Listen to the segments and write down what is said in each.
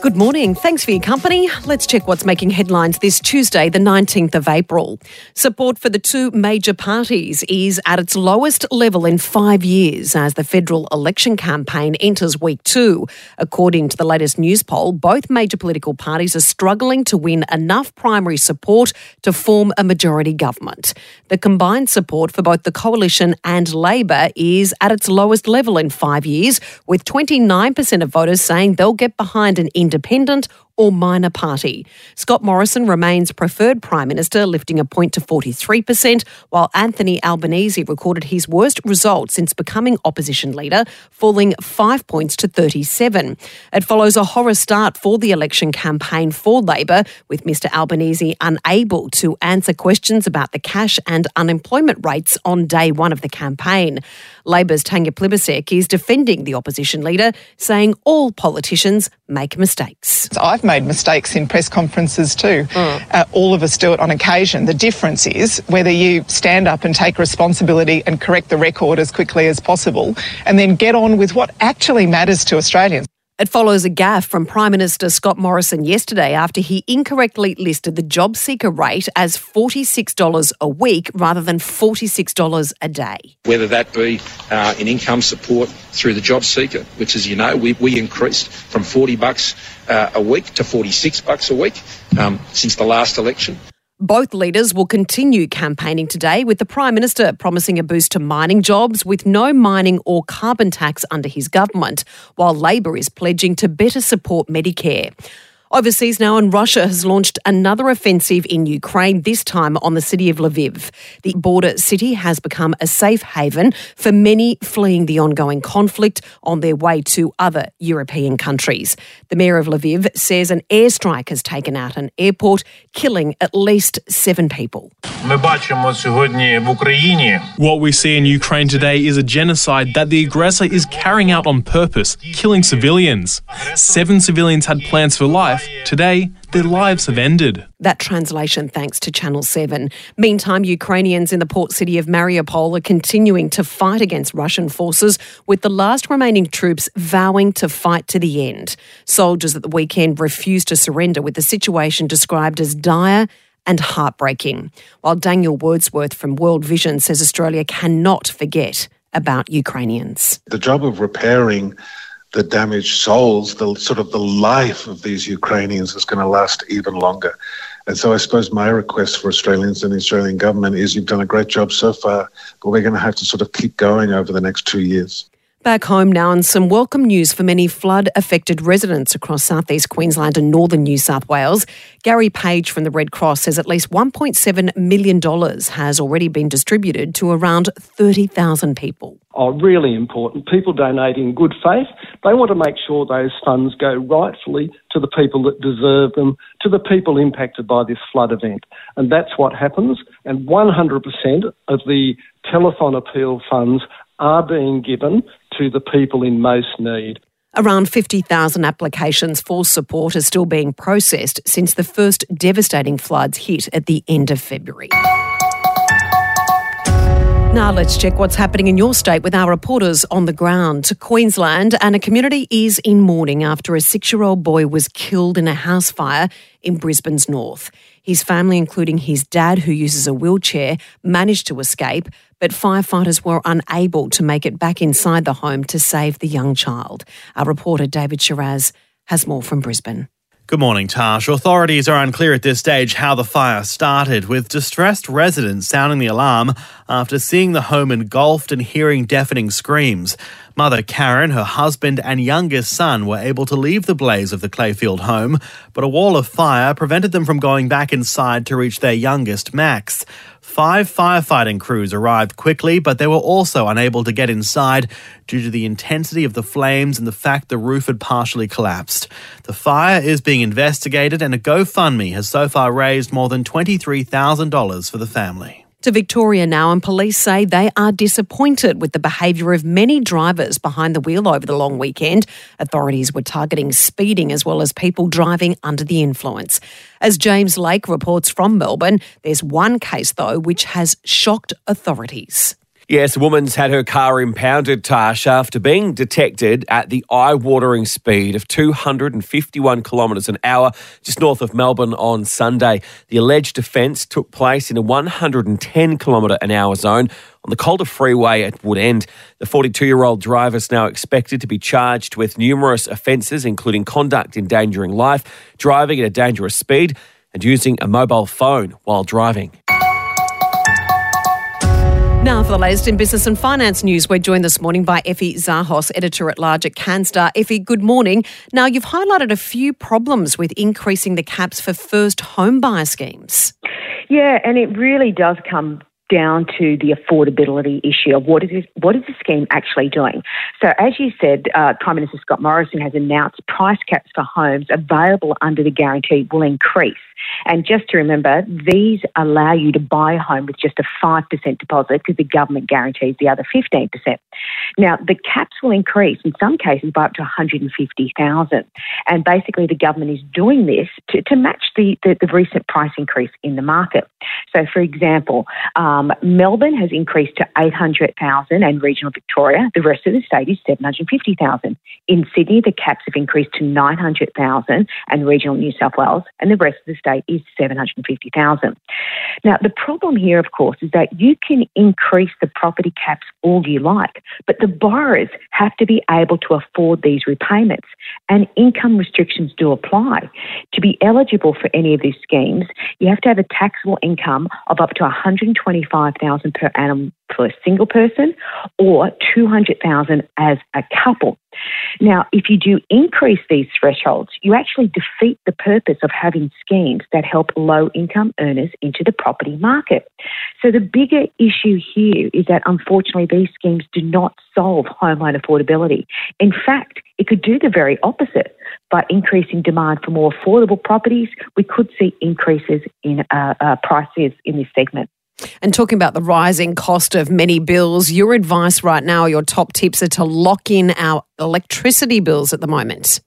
Good morning. Thanks for your company. Let's check what's making headlines this Tuesday, the 19th of April. Support for the two major parties is at its lowest level in five years as the federal election campaign enters week two. According to the latest Newspoll, both major political parties are struggling to win enough primary support to form a majority government. The combined support for both the coalition and Labor is at its lowest level in five years, with 29% of voters saying they'll get behind an independent or minor party. Scott Morrison remains preferred Prime Minister, lifting a point to 43%, while Anthony Albanese recorded his worst result since becoming opposition leader, falling five points to 37. It follows a horror start for the election campaign for Labor, with Mr Albanese unable to answer questions about the cash and unemployment rates on day one of the campaign. Labor's Tanya Plibersek is defending the opposition leader, saying all politicians make mistakes. I've made mistakes in press conferences too. Mm. Uh, all of us do it on occasion. The difference is whether you stand up and take responsibility and correct the record as quickly as possible and then get on with what actually matters to Australians. It follows a gaffe from Prime Minister Scott Morrison yesterday after he incorrectly listed the job seeker rate as $46 a week rather than $46 a day. Whether that be uh, in income support through the job seeker, which, as you know, we, we increased from 40 bucks uh, a week to 46 bucks a week um, since the last election. Both leaders will continue campaigning today, with the Prime Minister promising a boost to mining jobs with no mining or carbon tax under his government, while Labor is pledging to better support Medicare. Overseas now, and Russia has launched another offensive in Ukraine, this time on the city of Lviv. The border city has become a safe haven for many fleeing the ongoing conflict on their way to other European countries. The mayor of Lviv says an airstrike has taken out an airport, killing at least seven people. What we see in Ukraine today is a genocide that the aggressor is carrying out on purpose, killing civilians. Seven civilians had plans for life life, today their lives have ended. That translation thanks to Channel 7. Meantime, Ukrainians in the port city of Mariupol are continuing to fight against Russian forces, with the last remaining troops vowing to fight to the end. Soldiers at the weekend refused to surrender, with the situation described as dire and heartbreaking. While Daniel Wordsworth from World Vision says Australia cannot forget about Ukrainians. The job of repairing the damaged souls, the sort of the life of these Ukrainians is going to last even longer. And so I suppose my request for Australians and the Australian government is you've done a great job so far, but we're going to have to sort of keep going over the next two years. Back home now, and some welcome news for many flood affected residents across southeast Queensland and northern New South Wales. Gary Page from the Red Cross says at least $1.7 million has already been distributed to around 30,000 people. Oh, really important. People donate in good faith. They want to make sure those funds go rightfully to the people that deserve them, to the people impacted by this flood event. And that's what happens. And 100% of the telethon appeal funds are being given to the people in most need. Around 50,000 applications for support are still being processed since the first devastating floods hit at the end of February. Now let's check what's happening in your state with our reporters on the ground. To Queensland and a community is in mourning after a six-year-old boy was killed in a house fire in Brisbane's north. His family, including his dad, who uses a wheelchair, managed to escape, but firefighters were unable to make it back inside the home to save the young child. Our reporter David Shiraz has more from Brisbane. Good morning, Tash. Authorities are unclear at this stage how the fire started, with distressed residents sounding the alarm after seeing the home engulfed and hearing deafening screams. Mother Karen, her husband, and youngest son were able to leave the blaze of the Clayfield home, but a wall of fire prevented them from going back inside to reach their youngest, Max. Five firefighting crews arrived quickly, but they were also unable to get inside due to the intensity of the flames and the fact the roof had partially collapsed. The fire is being investigated, and a GoFundMe has so far raised more than $23,000 for the family. To Victoria now, and police say they are disappointed with the behaviour of many drivers behind the wheel over the long weekend. Authorities were targeting speeding as well as people driving under the influence. As James Lake reports from Melbourne, there's one case though which has shocked authorities. Yes, a woman's had her car impounded, Tash, after being detected at the eye watering speed of 251 kilometres an hour just north of Melbourne on Sunday. The alleged offence took place in a 110 kilometre an hour zone on the Calder Freeway at Woodend. The 42 year old driver is now expected to be charged with numerous offences, including conduct endangering life, driving at a dangerous speed, and using a mobile phone while driving. Now, for the latest in business and finance news, we're joined this morning by Effie Zahos, editor at large at Canstar. Effie, good morning. Now, you've highlighted a few problems with increasing the caps for first home buyer schemes. Yeah, and it really does come down to the affordability issue of what is this, what is the scheme actually doing. So, as you said, uh, Prime Minister Scott Morrison has announced price caps for homes available under the guarantee will increase. And just to remember, these allow you to buy a home with just a 5% deposit because the government guarantees the other 15%. Now, the caps will increase in some cases by up to 150,000. And basically, the government is doing this to, to match the, the, the recent price increase in the market. So, for example, um, Um, Melbourne has increased to 800,000 and regional Victoria. The rest of the state is 750,000. In Sydney, the caps have increased to 900,000 and regional New South Wales, and the rest of the state is 750,000. Now, the problem here, of course, is that you can increase the property caps all you like, but the borrowers have to be able to afford these repayments, and income restrictions do apply. To be eligible for any of these schemes, you have to have a taxable income of up to 125,000 per annum for a single person or 200,000 as a couple. Now, if you do increase these thresholds, you actually defeat the purpose of having schemes that help low income earners into the property market. So, the bigger issue here is that unfortunately these schemes do not solve homeline affordability. In fact, it could do the very opposite. By increasing demand for more affordable properties, we could see increases in uh, uh, prices in this segment. And talking about the rising cost of many bills, your advice right now, your top tips are to lock in our electricity bills at the moment.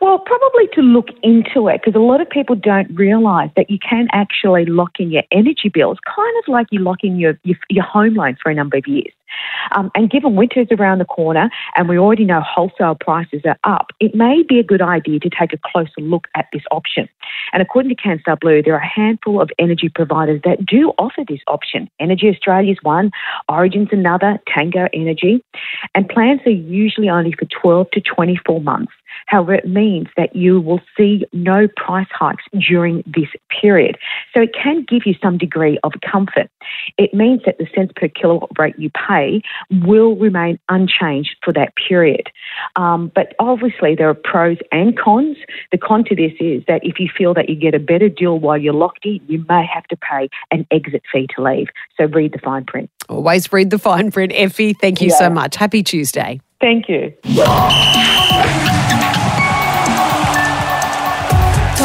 Well, probably to look into it because a lot of people don't realise that you can actually lock in your energy bills, kind of like you lock in your, your, your home loan for a number of years. Um, and given winter's around the corner and we already know wholesale prices are up, it may be a good idea to take a closer look at this option. And according to Canstar Blue, there are a handful of energy providers that do offer this option. Energy Australia is one, Origin's another, Tango Energy. And plans are usually only for 12 to 24 months. However, it means that you will see no price hikes during this period. So it can give you some degree of comfort. It means that the cents per kilowatt rate you pay will remain unchanged for that period. Um, but obviously, there are pros and cons. The con to this is that if you feel that you get a better deal while you're locked in, you may have to pay an exit fee to leave. So read the fine print. Always read the fine print. Effie, thank you yeah. so much. Happy Tuesday. Thank you.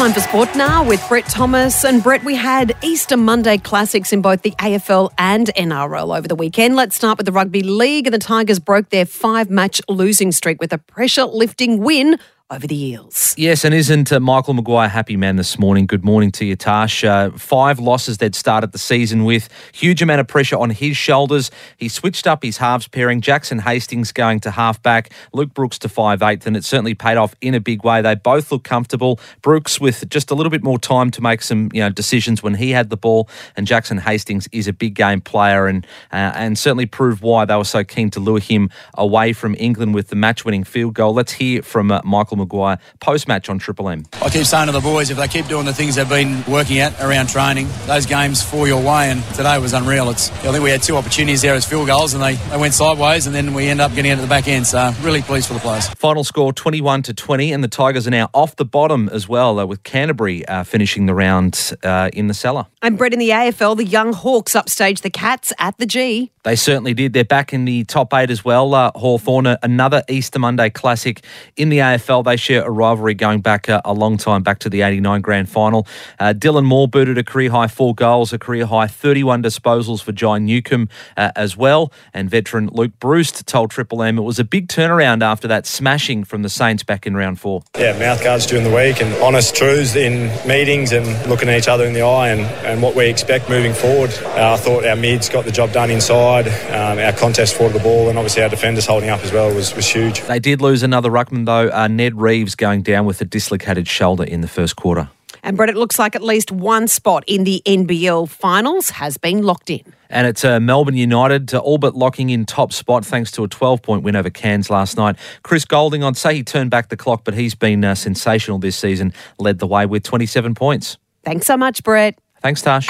Time for sport now with Brett Thomas. And Brett, we had Easter Monday classics in both the AFL and NRL over the weekend. Let's start with the Rugby League. And the Tigers broke their five match losing streak with a pressure lifting win over the Eels. Yes, and isn't uh, Michael Maguire a happy man this morning? Good morning to you, Tash. Uh, five losses they'd started the season with. Huge amount of pressure on his shoulders. He switched up his halves pairing. Jackson Hastings going to halfback, Luke Brooks to five eighth, and it certainly paid off in a big way. They both look comfortable. Brooks with just a little bit more time to make some you know decisions when he had the ball, and Jackson Hastings is a big game player and uh, and certainly proved why they were so keen to lure him away from England with the match winning field goal. Let's hear from uh, Michael Maguire post match on Triple M. I keep saying to the boys, if they keep doing the things they've been working at around training, those games fall your way. And today was unreal. It's, I think we had two opportunities there as field goals, and they, they went sideways, and then we end up getting into the back end. So really pleased for the players. Final score 21 to 20, and the Tigers are now off the bottom as well, uh, with Canterbury uh, finishing the round uh, in the cellar. And Brett in the AFL, the young Hawks upstaged the Cats at the G. They certainly did. They're back in the top eight as well. Uh, Hawthorn, another Easter Monday classic in the AFL. They share a rivalry going back a, a long time, back to the 89 grand final. Uh, Dylan Moore booted a career high four goals, a career high 31 disposals for Jai Newcombe uh, as well. And veteran Luke Breust told Triple M it was a big turnaround after that smashing from the Saints back in round four. Yeah, mouth guards during the week and honest truths in meetings and looking at each other in the eye and, and what we expect moving forward. Uh, I thought our mids got the job done inside, um, our contest for the ball, and obviously our defenders holding up as well was, was huge. They did lose another ruckman though, uh, Ned Reeves going down with a dislocated shoulder in the first quarter. And Brett, it looks like at least one spot in the NBL finals has been locked in. And it's uh, Melbourne United, uh, all but locking in top spot thanks to a 12 point win over Cairns last night. Chris Goulding, I'd say he turned back the clock, but he's been uh, sensational this season, led the way with 27 points. Thanks so much, Brett. Thanks, Tash.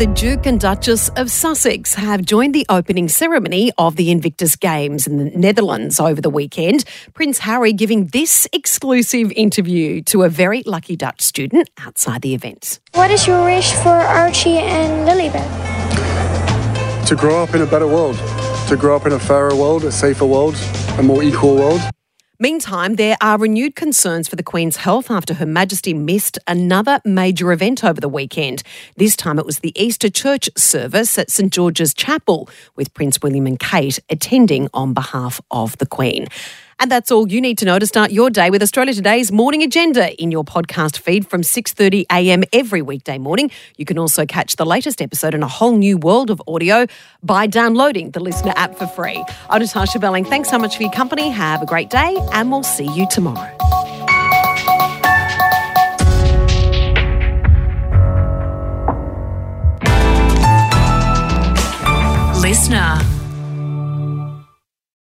And the Duke and Duchess of Sussex have joined the opening ceremony of the Invictus Games in the Netherlands over the weekend. Prince Harry giving this exclusive interview to a very lucky Dutch student outside the event. What is your wish for Archie and Lilibet? To grow up in a better world, to grow up in a fairer world, a safer world, a more equal world. Meantime, there are renewed concerns for the Queen's health after Her Majesty missed another major event over the weekend. This time it was the Easter church service at St George's Chapel, with Prince William and Kate attending on behalf of the Queen. And that's all you need to know to start your day with Australia Today's morning agenda in your podcast feed from 6:30 a.m. every weekday morning. You can also catch the latest episode in a whole new world of audio by downloading the LiSTNR app for free. I'm Natasha Belling. Thanks so much for your company. Have a great day, and we'll see you tomorrow. Listener.